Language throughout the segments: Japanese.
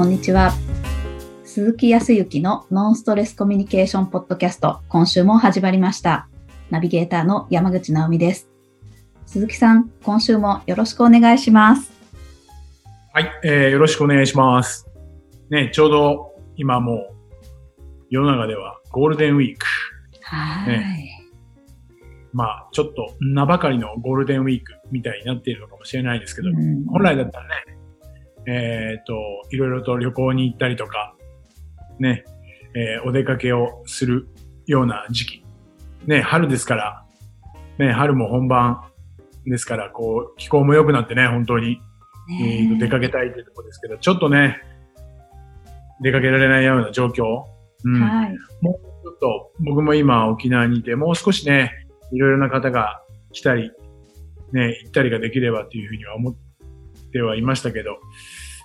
こんにちは。鈴木康之のノンストレスコミュニケーションポッドキャスト、今週も始まりました。ナビゲーターの山口直美です。鈴木さん、今週もよろしくお願いします。はい、えー、よろしくお願いします。ね、ちょうど今もう世の中ではゴールデンウィーク。はい。まあ、ちょっと名ばかりのゴールデンウィークみたいになっているのかもしれないですけど、うん本来だったらね、えっ、と、いろいろと旅行に行ったりとか、ね、えーお出かけをするような時期。ね、春ですから、ね、春も本番ですから、こう、気候も良くなってね、本当に、えー出かけたいというところですけど、ちょっとね、出かけられないような状況。うん。はい。もうちょっと、僕も今沖縄にいて、もう少しね、いろいろな方が来たり、ね、行ったりができればというふうには思ってはいましたけど、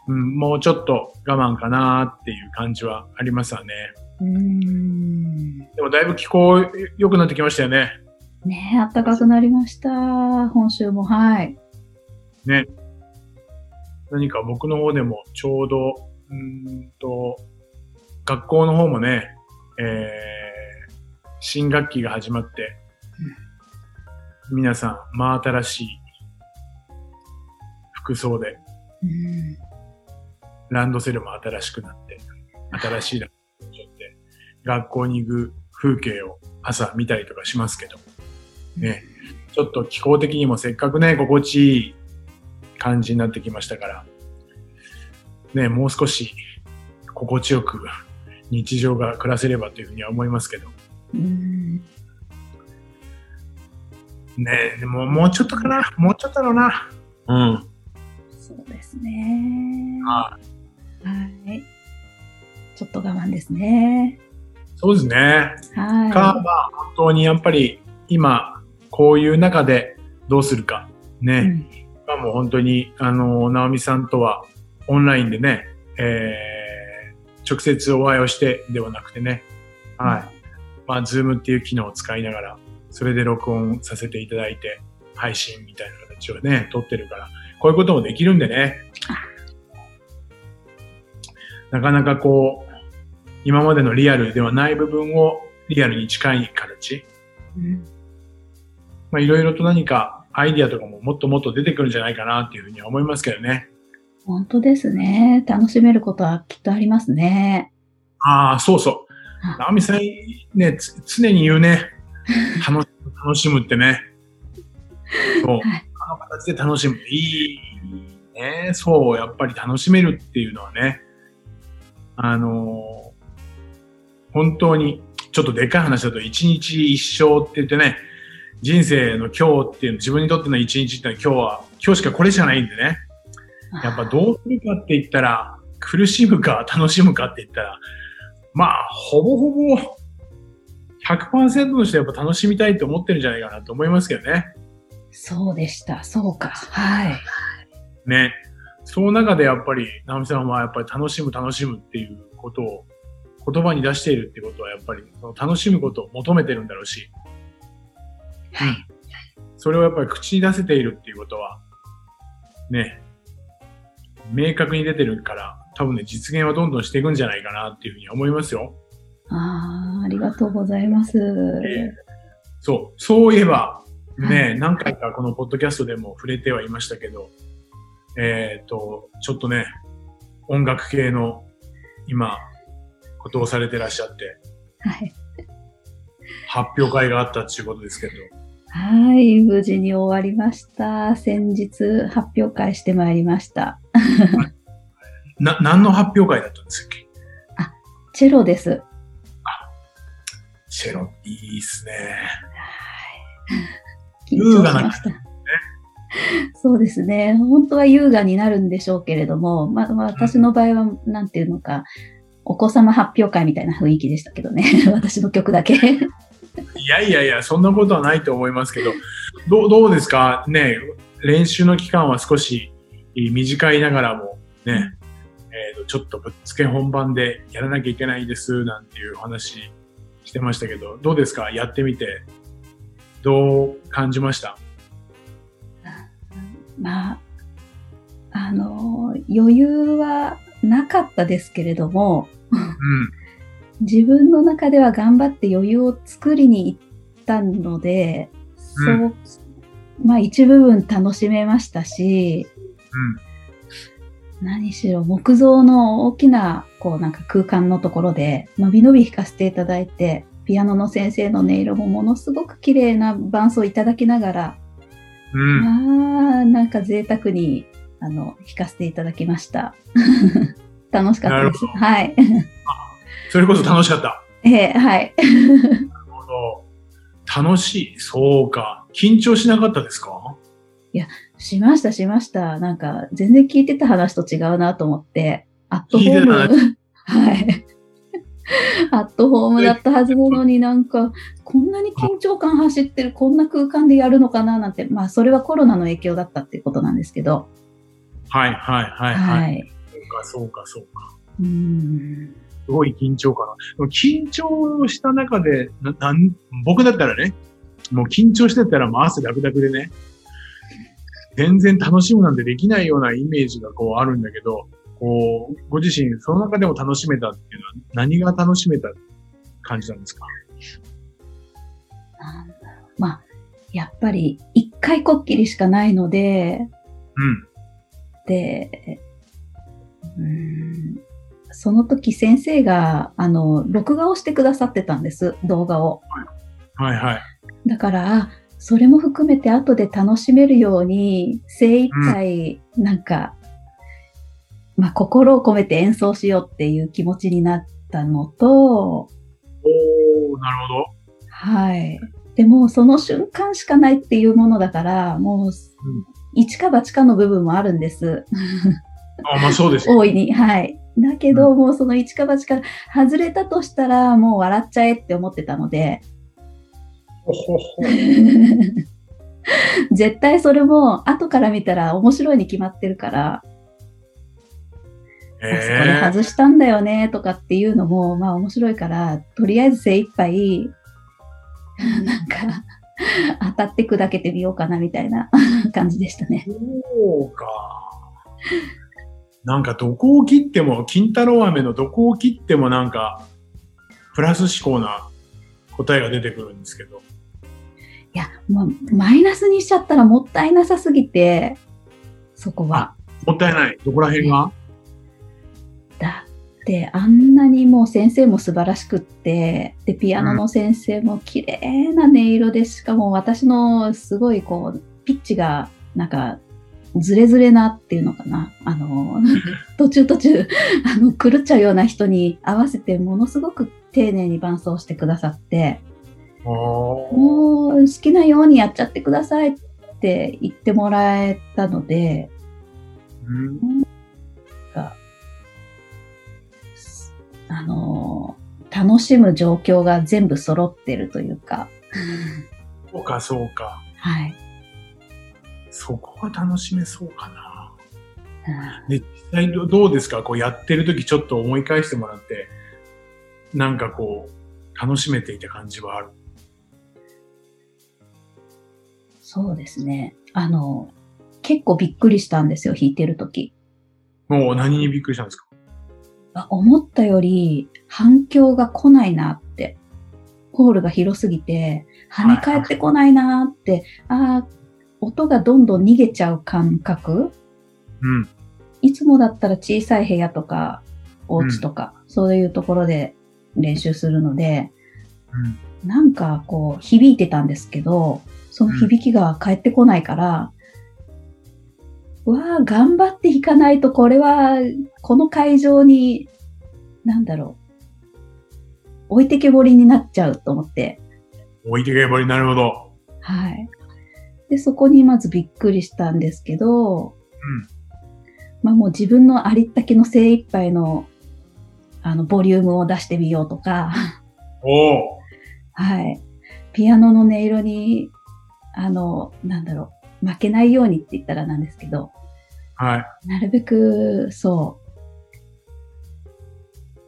うん、もうちょっと我慢かなっていう感じはありますわね。うーん。でもだいぶ気候良くなってきましたよね。ねえ、暖かくなりました。本州も、はい。ね。何か僕の方でもちょうど、うーんと、学校の方もね、えー、新学期が始まって、皆さん真新しい服装で、うん。ランドセルも新しくなって、新しいランドセルで学校に行く風景を朝見たりとかしますけど、ね、ちょっと気候的にもせっかくね、心地いい感じになってきましたから、ね、もう少し心地よく日常が暮らせればというふうには思いますけど、うん。ね、でももうちょっとかな、もうちょっとだろうな。うん。ですね。あはい。ちょっと我慢ですね。そうですね。はい。か、まあ、本当にやっぱり今、こういう中でどうするか。ね。うんまあもう本当に、あの、直美さんとはオンラインでね、えー、直接お会いをしてではなくてね、はい。まあ、 Zoom っていう機能を使いながら、それで録音させていただいて、配信みたいな形をね、撮ってるから、こういうこともできるんでね。なかなかこう、今までのリアルではない部分をリアルに近い形。うんまあ、いろいろと何かアイディアとかももっともっと出てくるんじゃないかなっていうふうには思いますけどね。本当ですね。楽しめることはきっとありますね。ああ、そうそう。あ直美さん、ね、つ常に言うね。楽しむ、楽しむってね。そう。はいあ形で楽しむ。いいね。そう、やっぱり楽しめるっていうのはね。あのー本当に、ちょっとでかい話だと、一日一生って言ってね、人生の今日っていうの、自分にとっての一日っていうのは今日は、今日しかこれしかないんでね。やっぱどうするかって言ったら、苦しむか楽しむかって言ったら、まあ、ほぼほぼ100%の人はやっぱ楽しみたいと思ってるんじゃないかなと思いますけどね。そうでした。そうか。はい。ね。その中でやっぱり、直美さんはやっぱり楽しむ楽しむっていうことを言葉に出しているってことはやっぱりその楽しむことを求めてるんだろうし、はい。それをやっぱり口に出せているっていうことは、ね、明確に出てるから、多分ね、実現はどんどんしていくんじゃないかなっていうふうに思いますよ。ああ、ありがとうございます。そう、そういえば、ね、は何回かこのポッドキャストでも触れてはいましたけど、えっ、と、ちょっとね、音楽系の今、ことをされてらっしゃって、はい。発表会があったっていうことですけど、はい。無事に終わりました。先日発表会してまいりました。な、何の発表会だったんですっけ？チェロです。チェロ、いいっすね。緊優雅な張しました。そうですね。本当は優雅になるんでしょうけれども、まあ、まあ私の場合は、なんていうのか、お子様発表会みたいな雰囲気でしたけどね。私の曲だけ。いやいやいや、そんなことはないと思いますけど、どうどうですか？ね、練習の期間は少し短いながらも、ね、えーとちょっとぶっつけ本番でやらなきゃいけないです、なんていうお話してましたけど、どうですか？やってみて。どう感じました？まあ、あの、余裕はなかったですけれども、うん。自分の中では頑張って余裕を作りに行ったので、そう、まあ一部分楽しめましたし、何しろ木造の大きなこうなんか空間のところでのびのび弾かせていただいてピアノの先生の音色もものすごく綺麗な伴奏をいただきながら、うん。うん。あーなんか贅沢にあの弾かせていただきました。楽しかったです。はい。それこそ楽しかった。えーはい。なるほど。楽しい。そうか。緊張しなかったですか？しました、しました。なんか、全然聞いてた話と違うなと思って、アットホー聞いてたム、はい。アットホームだったはずなのになんか、こんなに緊張感走ってる、こんな空間でやるのかななんて、まあ、それはコロナの影響だったっていうことなんですけど、はいはいはいははい。い。そうかそうかそうか。うーん。すごい緊張かな。でも緊張した中で、ななん僕だったらね、もう緊張してたらもう汗ダクダクでね、全然楽しむなんてできないようなイメージがこうあるんだけど、こう、ご自身その中でも楽しめたっていうのは何が楽しめた感じなんですか？まあ、やっぱり、一回こっきりしかないので、うん。で、うーんその時先生が、あの、録画をしてくださってたんです、動画を。はいはい。だから、あそれも含めて後で楽しめるように、精一杯、なんか、まあ、心を込めて演奏しようっていう気持ちになったのと、おー、なるほど。はい。でも、その瞬間しかないっていうものだから、もう、一か八かの部分もあるんです。あ、まあそうですよ。大いに。はい。だけど、もうその一か八か外れたとしたら、もう笑っちゃえって思ってたので、絶対それも後から見たら面白いに決まってるから、あそこでえ外したんだよねとかっていうのも、まあ面白いから、とりあえず精一杯、なんか、当たって砕けてみようかなみたいな 感じでしたね。そうか。なんかどこを切っても、金太郎飴のどこを切ってもなんか、プラス思考な答えが出てくるんですけど。いや、もうマイナスにしちゃったらもったいなさすぎて、そこは。もったいない。どこら辺が？だ。ってあんなにもう先生も素晴らしくってでピアノの先生も綺麗な音色でしかも私のすごいこうピッチがなんかズレズレなっていうのかな。あの途中途中あの狂っちゃうような人に合わせてものすごく丁寧に伴奏してくださってもう好きなようにやっちゃってくださいって言ってもらえたのでうんあのー楽しむ状況が全部揃ってるというか、そうか、そうか。はい。そこは楽しめそうかな。うんで、実際どどうですか？こうやってる時ちょっと思い返してもらって、なんかこう、楽しめていた感じはある？そうですね。あの、結構びっくりしたんですよ、弾いてる時もう何にびっくりしたんですか？あ思ったより反響が来ないなって。ホールが広すぎて、跳ね返ってこないなって、ああ、音がどんどん逃げちゃう感覚うん。いつもだったら小さい部屋とか、お家とか、そういうところで練習するので、うん。なんかこう響いてたんですけど、その響きが返ってこないから、わあ、頑張って弾かないと、これは、この会場に、なんだろう、置いてけぼりになっちゃうと思って、置いてけぼり、なるほど。はい。で、そこにまずびっくりしたんですけど、うん。まあもう自分のありったけの精一杯の、あの、ボリュームを出してみようとか、おおはい。ピアノの音色に、あの、なんだろう、負けないようにって言ったらなんですけど、はい。なるべく、そう、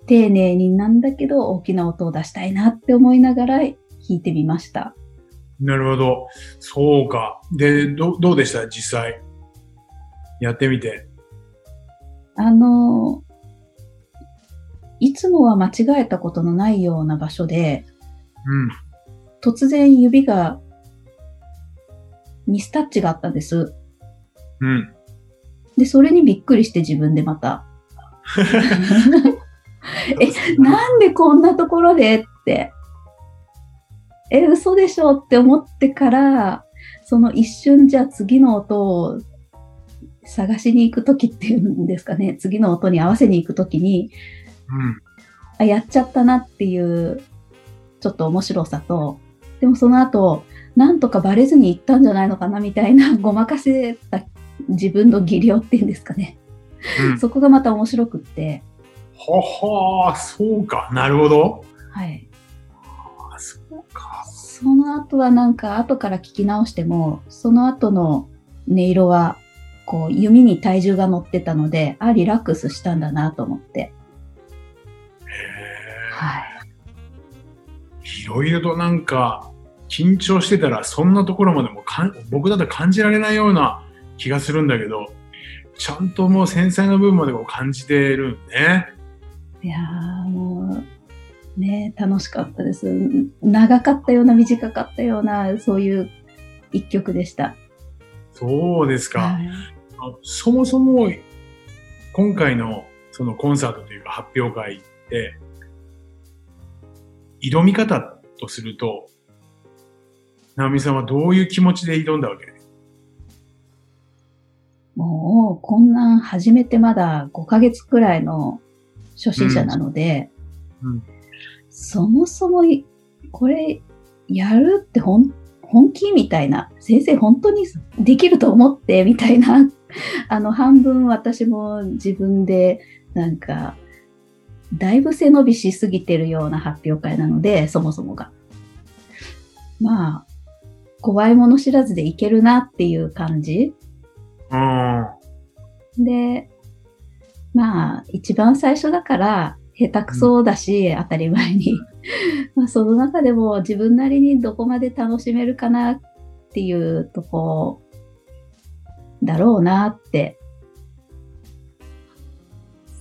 丁寧になんだけど大きな音を出したいなって思いながら弾いてみました。なるほど。そうか。で、どどうでした？実際。やってみて。あの、いつもは間違えたことのないような場所で、うん。突然指がミスタッチがあったんです。うん。で、それにびっくりして自分でまた。え、なんでこんなところでって。え、嘘でしょって思ってから、その一瞬じゃあ次の音を探しに行くときっていうんですかね。次の音に合わせに行くときに、うん。あ、やっちゃったなっていう、ちょっと面白さと、でもその後、なんとかバレずに行ったんじゃないのかなみたいな、ごまかせた自分の技量っていうんですかね。うん。そこがまた面白くって、ははそうか。なるほど。はい。あそうか。その後はなんか後から聞き直しても、その後の音色は、こう弓に体重が乗ってたので、あ、リラックスしたんだなと思って。へはい。え。いろいろとなんか、緊張してたら、そんなところまでも僕だと感じられないような気がするんだけど、ちゃんともう繊細な部分までこう感じてるんね。いやーもう、ね、楽しかったです。長かったような短かったような、そういう一曲でした。そうですか。はいあそもそも、今回のそのコンサートというか発表会って、挑み方とすると、直美さんはどういう気持ちで挑んだわけ？もう、こんなん始めてまだ5ヶ月くらいの初心者なので、うん。うん。そもそもい、これ、やるって本本気みたいな、先生本当にできると思ってみたいな、あの、半分私も自分で、なんか、だいぶ背伸びしすぎてるような発表会なので、そもそもが。まあ、怖いもの知らずでいけるなっていう感じ。うん。で、まあ、一番最初だから、下手くそだし、当たり前に。まあ、その中でも自分なりにどこまで楽しめるかなっていうとこだろうなって。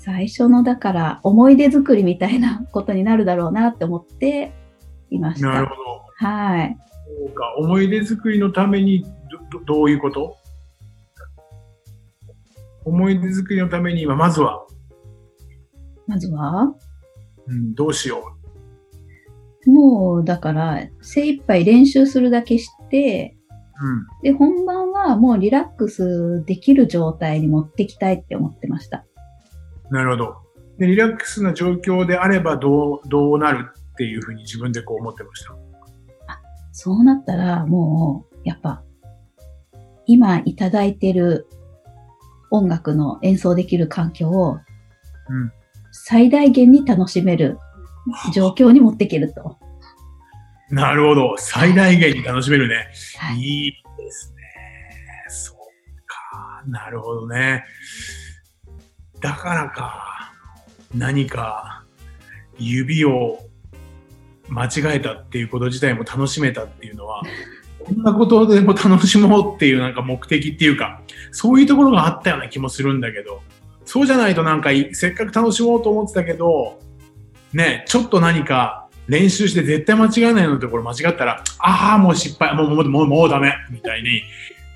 最初の、だから、思い出作りみたいなことになるだろうなって思っていました。なるほど。はい。そうか。思い出作りのためにど、どどういうこと？思い出作りのためには、まずは、まずは、うん、どうしよもう、だから、精一杯練習するだけして、う。うん。で、本番はもうリラックスできる状態に持ってきたいって思ってました。なるほど。で、リラックスな状況であればどう、どうなるっていうふうに自分でこう思ってました？そうなったら、もう、やっぱ、今いただいてる音楽の演奏できる環境をうん。最大限に楽しめる状況に持っていけると。なるほど。最大限に楽しめるね。はい。いいですね。そうか。なるほどね。だからか。何か指を間違えたっていうこと自体も楽しめたっていうのは、こんなことでも楽しもうっていうなんか目的っていうか、そういうところがあったような気もするんだけど、そうじゃないとなんかいせっかく楽しもうと思ってたけど、ね、ちょっと何か練習して絶対間違えないようなところ間違ったら、ああ、もう失敗、もう、もう、もう、もうダメ、みたいに、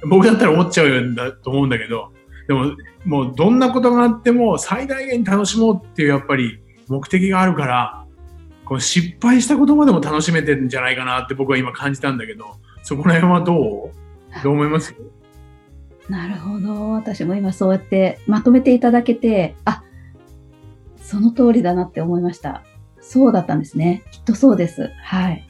僕だったら思っちゃうんだと思うんだけど、でも、もうどんなことがあっても最大限に楽しもうっていうやっぱり目的があるから、こう失敗したことまでも楽しめてるんじゃないかなって僕は今感じたんだけど、そこら辺はどう？どう思います？なるほど。私も今そうやってまとめていただけて、あ、その通りだなって思いました。そうだったんですね。きっとそうです。はい。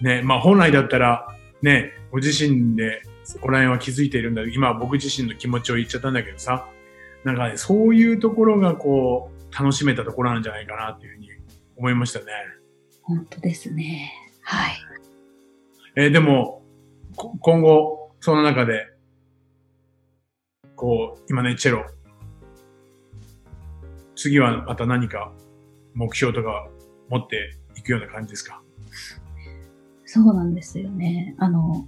ね、まあ本来だったら、ね、ご自身でそこら辺は気づいているんだけど、今は僕自身の気持ちを言っちゃったんだけどさ、なんかね、そういうところがこう、楽しめたところなんじゃないかなっていうふうに思いましたね。本当ですね。はい。えーでも、こ今後、その中で、こう、今ね、チェロ、次はまた何か目標とか持っていくような感じですか？そうなんですよね。あの、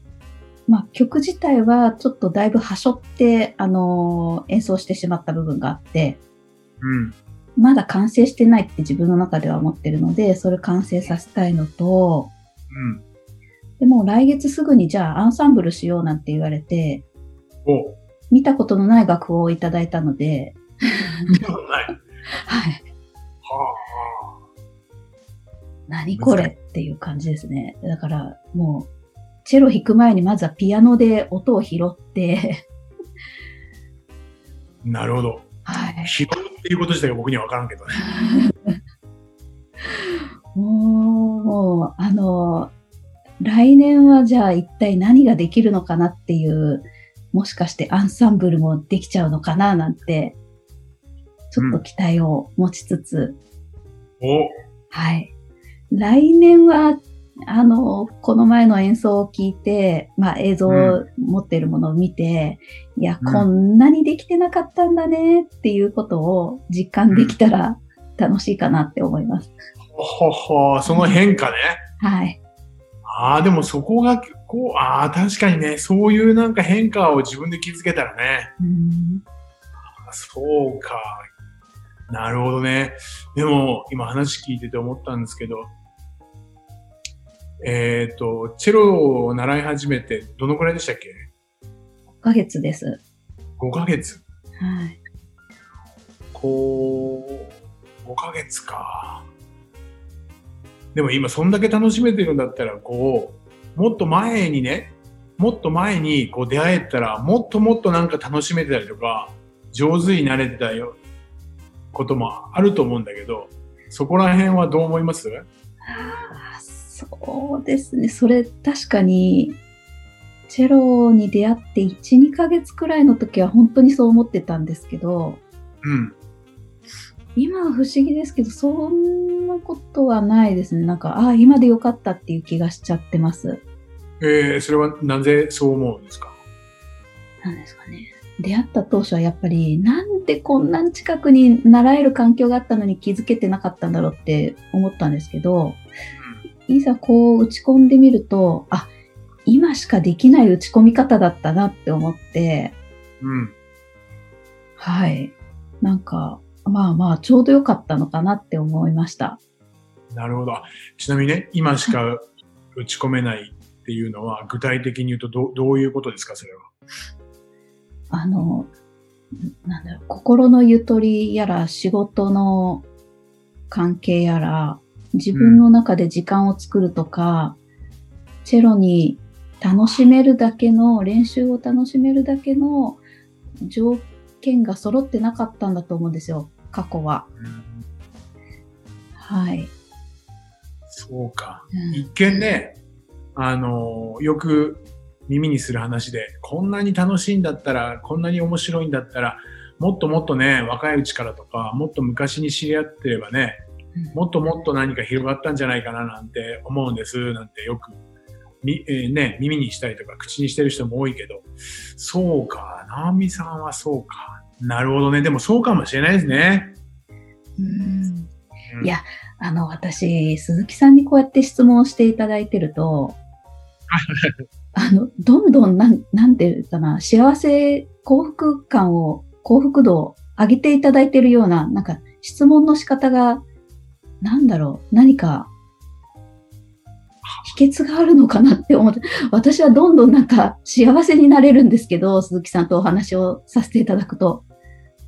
まあ、曲自体はちょっとだいぶ端折って、あの、演奏してしまった部分があって、うん。まだ完成してないって自分の中では思ってるので、それ完成させたいのと、うん。でも来月すぐにじゃあアンサンブルしようなんて言われて、お、見たことのない楽譜をいただいたので、見たことない。はい。は何これっていう感じですね。だからもう、チェロ弾く前にまずはピアノで音を拾って、あ、なるほど。はい。拾うっていうこと自体が僕には分からんけどね。もう、あの、来年はじゃあ一体何ができるのかなっていう、もしかしてアンサンブルもできちゃうのかななんて、ちょっと期待を持ちつつ、お、はい。来年は、あの、この前の演奏を聞いて、まあ映像を持ってるものを見て、いや、うんこんなにできてなかったんだねっていうことを実感できたら楽しいかなって思います。ほほほ、その変化ね。はい。ああ、でもそこが、こう、ああ、確かにね、そういうなんか変化を自分で気づけたらね。うんそうか。なるほどね。でも、今話聞いてて思ったんですけど、えっ、と、チェロを習い始めて、どのくらいでしたっけ？5ヶ月です。?5 ヶ月。はい。こう、5ヶ月か。でも今そんだけ楽しめてるんだったら、こう、もっと前にね、もっと前にこう出会えたら、もっともっとなんか楽しめてたりとか、上手になれてたよ、こともあると思うんだけど、そこら辺はどう思います？そうですね。それ確かに、チェロに出会って1、2ヶ月くらいの時は本当にそう思ってたんですけど、うん。今は不思議ですけど、そんなことはないですね。なんか、ああ、今でよかったっていう気がしちゃってます。えー、それはなぜそう思うんですか？なんですかね。出会った当初はやっぱり、なんでこんなに近くに習える環境があったのに気づけてなかったんだろうって思ったんですけど、いざこう打ち込んでみると、あ、今しかできない打ち込み方だったなって思って、うん。はい。なんか、まあまあ、ちょうどよかったのかなって思いました。なるほど。ちなみにね、今しか打ち込めないっていうのは、具体的に言うとどどういうことですか、それは？あの、なんだろう、心のゆとりやら仕事の関係やら、自分の中で時間を作るとか、チェロに楽しめるだけの、練習を楽しめるだけの条件が揃ってなかったんだと思うんですよ、過去は。はい。そうか。うん一見ね、あの、よく耳にする話で、こんなに楽しいんだったら、こんなに面白いんだったら、もっともっとね、若いうちからとか、もっと昔に知り合ってればね、もっともっと何か広がったんじゃないかななんて思うんです、なんてよく、みえーね、耳にしたりとか口にしてる人も多いけど、そうか、直美さんはそうか。なるほどね。でもそうかもしれないですね。うんうんいや、あの、私、鈴木さんにこうやって質問をしていただいてると、あの、どんどんなん、なんていうかな、幸せ、幸福感を、幸福度を上げていただいてるような、なんか、質問の仕方が、なんだろう、何か、秘訣があるのかなって思って、私はどんどんなんか幸せになれるんですけど、鈴木さんとお話をさせていただくと。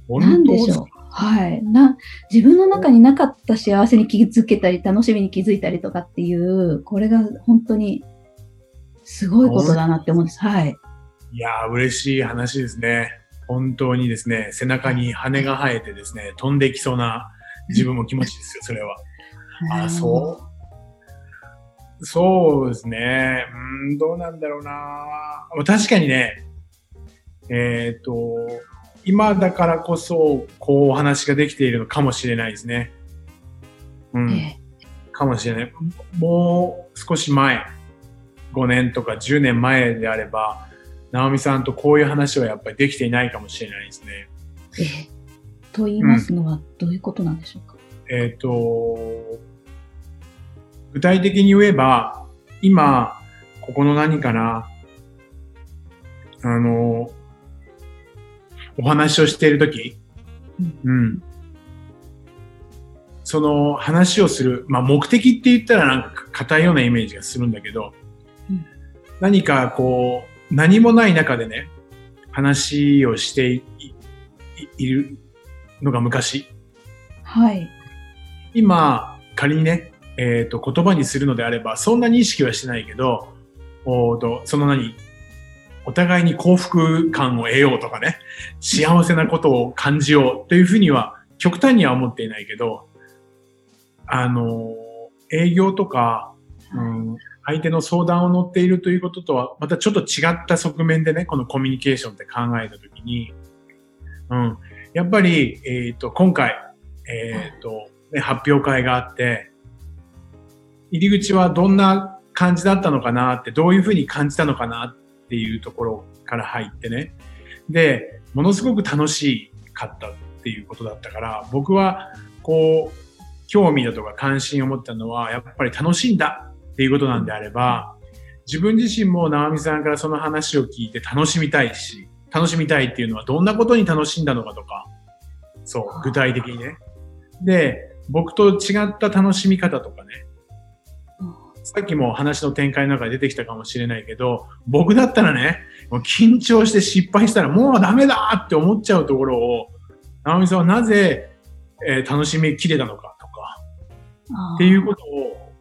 なんでしょう？はい。な、自分の中になかった幸せに気づけたり、楽しみに気づいたりとかっていう、これが本当にすごいことだなって思うんです。はい。いやー、嬉しい話ですね。本当にですね、背中に羽が生えてですね、飛んできそうな自分も気持ちいいですよ、それは。あ、そう。そうですね。うーん、どうなんだろうな。まあ確かにね、えっ、と、今だからこそ、こうお話ができているのかもしれないですね。うん。えかもしれない。もう少し前、5年とか10年前であれば、直美さんとこういう話はやっぱりできていないかもしれないですね。ええと言いますのはどういうことなんでしょうか？えっ、と、具体的に言えば、今、ここの何かな、あの、お話をしているとき、うん。その話をする、まあ目的って言ったらなんか硬いようなイメージがするんだけど、うん何かこう、何もない中でね、話をしているのが昔。はい。今、仮にね、えっ、と、言葉にするのであれば、そんなに意識はしてないけど、おーとその何、お互いに幸福感を得ようとかね、幸せなことを感じようというふうには、極端には思っていないけど、あの、営業とか、うん、相手の相談を乗っているということとは、またちょっと違った側面でね、このコミュニケーションって考えたときに、うん、やっぱり、えっ、と、今回、えっ、と、ね、発表会があって、入り口はどんな感じだったのかなって、どういうふうに感じたのかなっていうところから入ってね。で、ものすごく楽しかったっていうことだったから、僕は、こう、興味だとか関心を持ったのは、やっぱり楽しんだっていうことなんであれば、自分自身も直美さんからその話を聞いて楽しみたいし、楽しみたいっていうのはどんなことに楽しんだのかとか、そう、具体的にね。で、僕と違った楽しみ方とかね、さっきも話の展開の中で出てきたかもしれないけど、僕だったらね、もう緊張して失敗したらもうダメだって思っちゃうところを、直美さんはなぜ、えー楽しみきれたのかとか、っていうことを、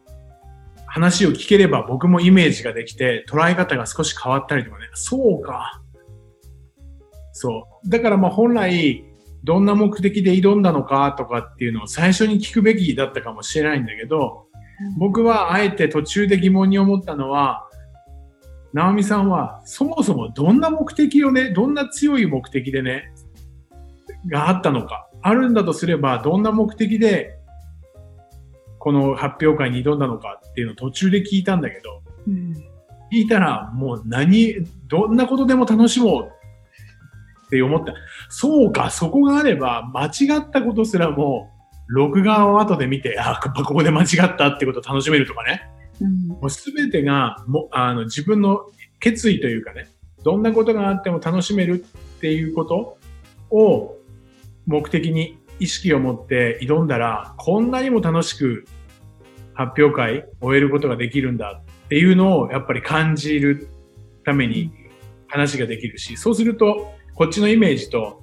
話を聞ければ僕もイメージができて、捉え方が少し変わったりとかね、そうか。そう。だからまあ本来、どんな目的で挑んだのかとかっていうのを最初に聞くべきだったかもしれないんだけど、僕はあえて途中で疑問に思ったのは、直美さんはそもそもどんな目的をね、どんな強い目的でね、があったのか。あるんだとすれば、どんな目的で、この発表会に挑んだのかっていうのを途中で聞いたんだけど、うん聞いたらもう何、どんなことでも楽しもうって思った。そうか、そこがあれば間違ったことすらも録画を後で見て、あ、ここで間違ったってことを楽しめるとかね。うんもうすべてがもあの自分の決意というかね、どんなことがあっても楽しめるっていうことを目的に意識を持って挑んだら、こんなにも楽しく発表会終えることができるんだっていうのをやっぱり感じるために話ができるし、そうすると、こっちのイメージと、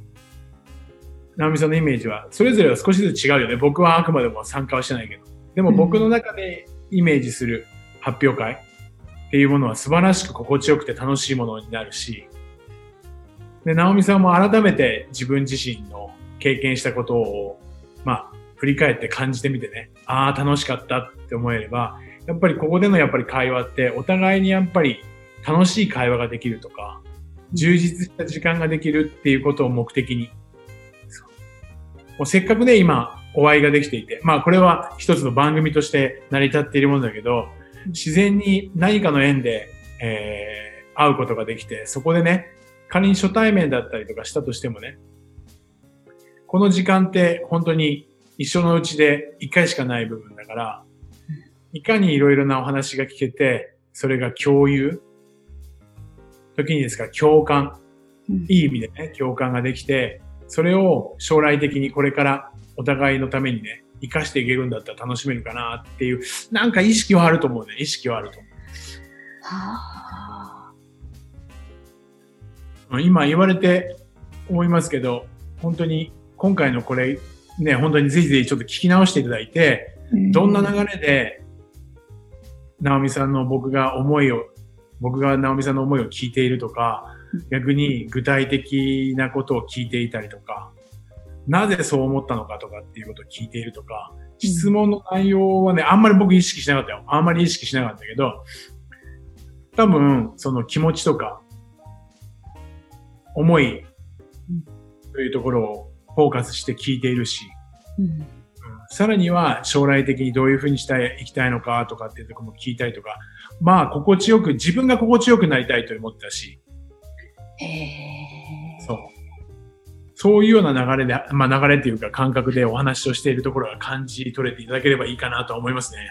直美さんのイメージは、それぞれは少しずつ違うよね。僕はあくまでも参加はしてないけど。でも僕の中でイメージする発表会っていうものは素晴らしく心地よくて楽しいものになるし、で、直美さんも改めて自分自身の経験したことを、まあ、振り返って感じてみてね、ああ、楽しかったって思えれば、やっぱりここでのやっぱり会話って、お互いにやっぱり楽しい会話ができるとか、充実した時間ができるっていうことを目的に。もうせっかくね、今、お会いができていて、まあこれは一つの番組として成り立っているものだけど、自然に何かの縁で、えー、会うことができて、そこでね、仮に初対面だったりとかしたとしてもね、この時間って本当に一緒のうちで一回しかない部分だから、いかにいろいろなお話が聞けて、それが共有、時にですから共感、うんいい意味でね、共感ができて、それを将来的にこれからお互いのためにね、活かしていけるんだったら楽しめるかなっていう、なんか意識はあると思うね。意識はあると思はあう。今言われて思いますけど、本当に今回のこれ、ね、本当にぜひぜひちょっと聞き直していただいて、どんな流れで、直美さんの僕が思いを、僕が直美さんの思いを聞いているとか、逆に具体的なことを聞いていたりとか、なぜそう思ったのかとかっていうことを聞いているとか、質問の内容はね、あんまり僕意識しなかったよ。あんまり意識しなかったけど、多分、その気持ちとか、思いというところをフォーカスして聞いているし、うんさらには将来的にどういうふうにしたい、いきたいのかとかっていうところも聞いたりとか、まあ、心地よく、自分が心地よくなりたいと思ったし。そう。そういうような流れで、まあ流れっていうか感覚でお話をしているところが感じ取れていただければいいかなと思いますね。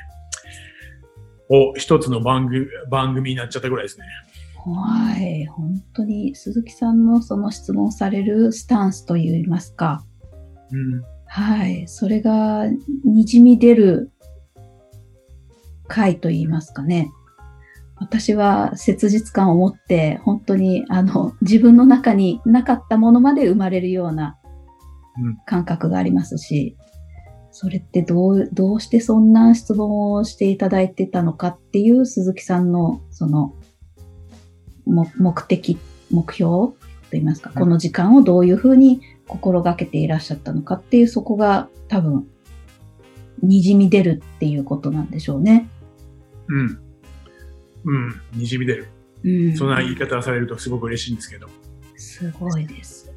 お、一つの番組、番組になっちゃったぐらいですね。はい。本当に鈴木さんのその質問されるスタンスといいますか、うん。はい。それが、にじみ出る回と言いますかね。私は切実感を持って、本当に、あの、自分の中になかったものまで生まれるようなうん感覚がありますし、それってどう、どうしてそんな質問をしていただいてたのかっていう鈴木さんの、その、も目的、目標と言いますか、うんこの時間をどういうふうに心がけていらっしゃったのかっていう、そこが多分、にじみ出るっていうことなんでしょうね。うん。うん。にじみ出る。うん。そんな言い方をされるとすごく嬉しいんですけど。すごいです。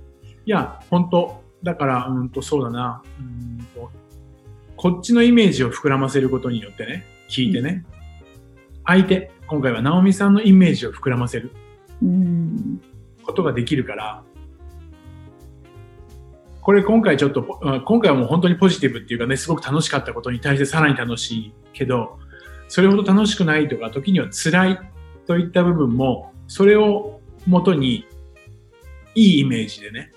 いや、本当だから、うんと、そうだな。うんと、こっちのイメージを膨らませることによってね、聞いてね、相手、今回は直美さんのイメージを膨らませるうん。ことができるから、これ今回ちょっと今回はもう本当にポジティブっていうかね、すごく楽しかったことに対してさらに楽しいけど、それほど楽しくないとか、時には辛いといった部分も、それをもとに、いいイメージでね、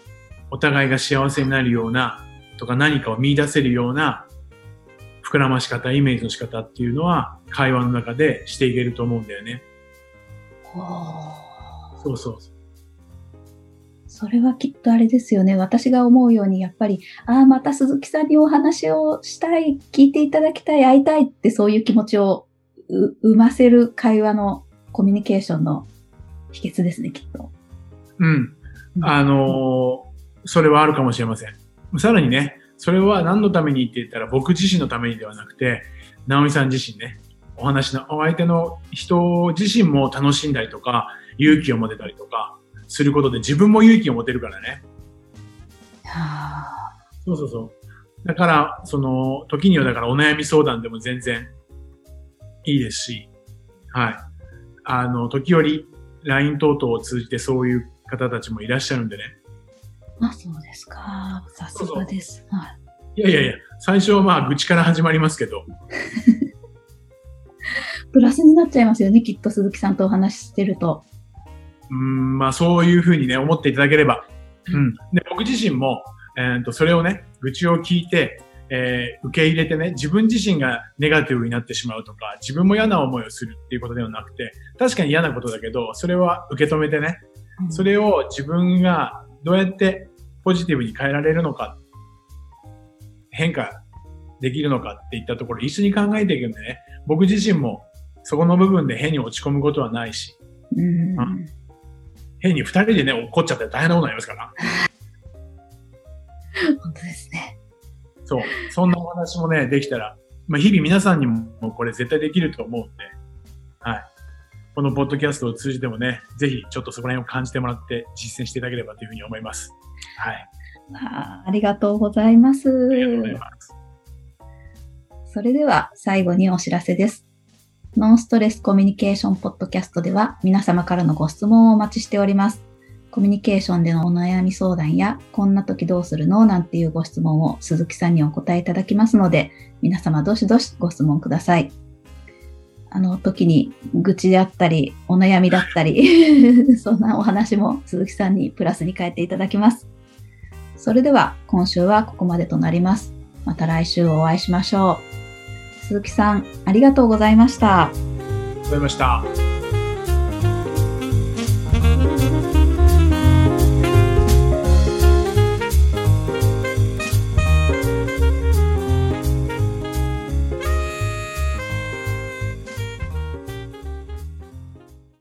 お互いが幸せになるような、とか何かを見出せるような、膨らまし方、イメージの仕方っていうのは、会話の中でしていけると思うんだよね。そうそうそう。それはきっとあれですよね。私が思うように、やっぱり、ああ、また鈴木さんにお話をしたい、聞いていただきたい、会いたいってそういう気持ちをう生ませる会話のコミュニケーションの秘訣ですね、きっと。うん。あのーそれはあるかもしれません。さらにね、それは何のためにって言ったら僕自身のためにではなくて、直美さん自身ね、お話の、お相手の人自身も楽しんだりとか、勇気を持てたりとか、することで自分も勇気を持てるからね。はあそうそうそう。だから、その、時にはだからお悩み相談でも全然いいですし、はい。あの、時折、LINE 等々を通じてそういう方たちもいらっしゃるんでね。あ、そうですか。さすがです。はい。いやいやいや、最初はまあ愚痴から始まりますけど、プラスになっちゃいますよね、きっと鈴木さんとお話ししてると。うーん、まあそういうふうにね、思っていただければ。うん。で、僕自身も、えーと、それをね、愚痴を聞いて、えー受け入れてね、自分自身がネガティブになってしまうとか、自分も嫌な思いをするっていうことではなくて、確かに嫌なことだけど、それは受け止めてね、それを自分がどうやってポジティブに変えられるのか、変化できるのかっていったところ一緒に考えていくんでね、僕自身もそこの部分で変に落ち込むことはないし、うん。あ変に二人でね、怒っちゃったら大変なことになりますから。本当ですね。そう。そんなお話もね、できたら、まあ、日々皆さんにもこれ絶対できると思うんで、はい。このポッドキャストを通じてもね、ぜひちょっとそこら辺を感じてもらって実践していただければというふうに思います。はい。あありがとうございます。ありがとうございます。それでは最後にお知らせです。ノンストレスコミュニケーションポッドキャストでは皆様からのご質問をお待ちしております。コミュニケーションでのお悩み相談や、こんな時どうするのなんていうご質問を鈴木さんにお答えいただきますので、皆様どしどしご質問ください。あの時に愚痴であったり、お悩みだったり、そんなお話も鈴木さんにプラスに変えていただきます。それでは今週はここまでとなります。また来週お会いしましょう。鈴木さん、ありがとうございました。ありがとうございました。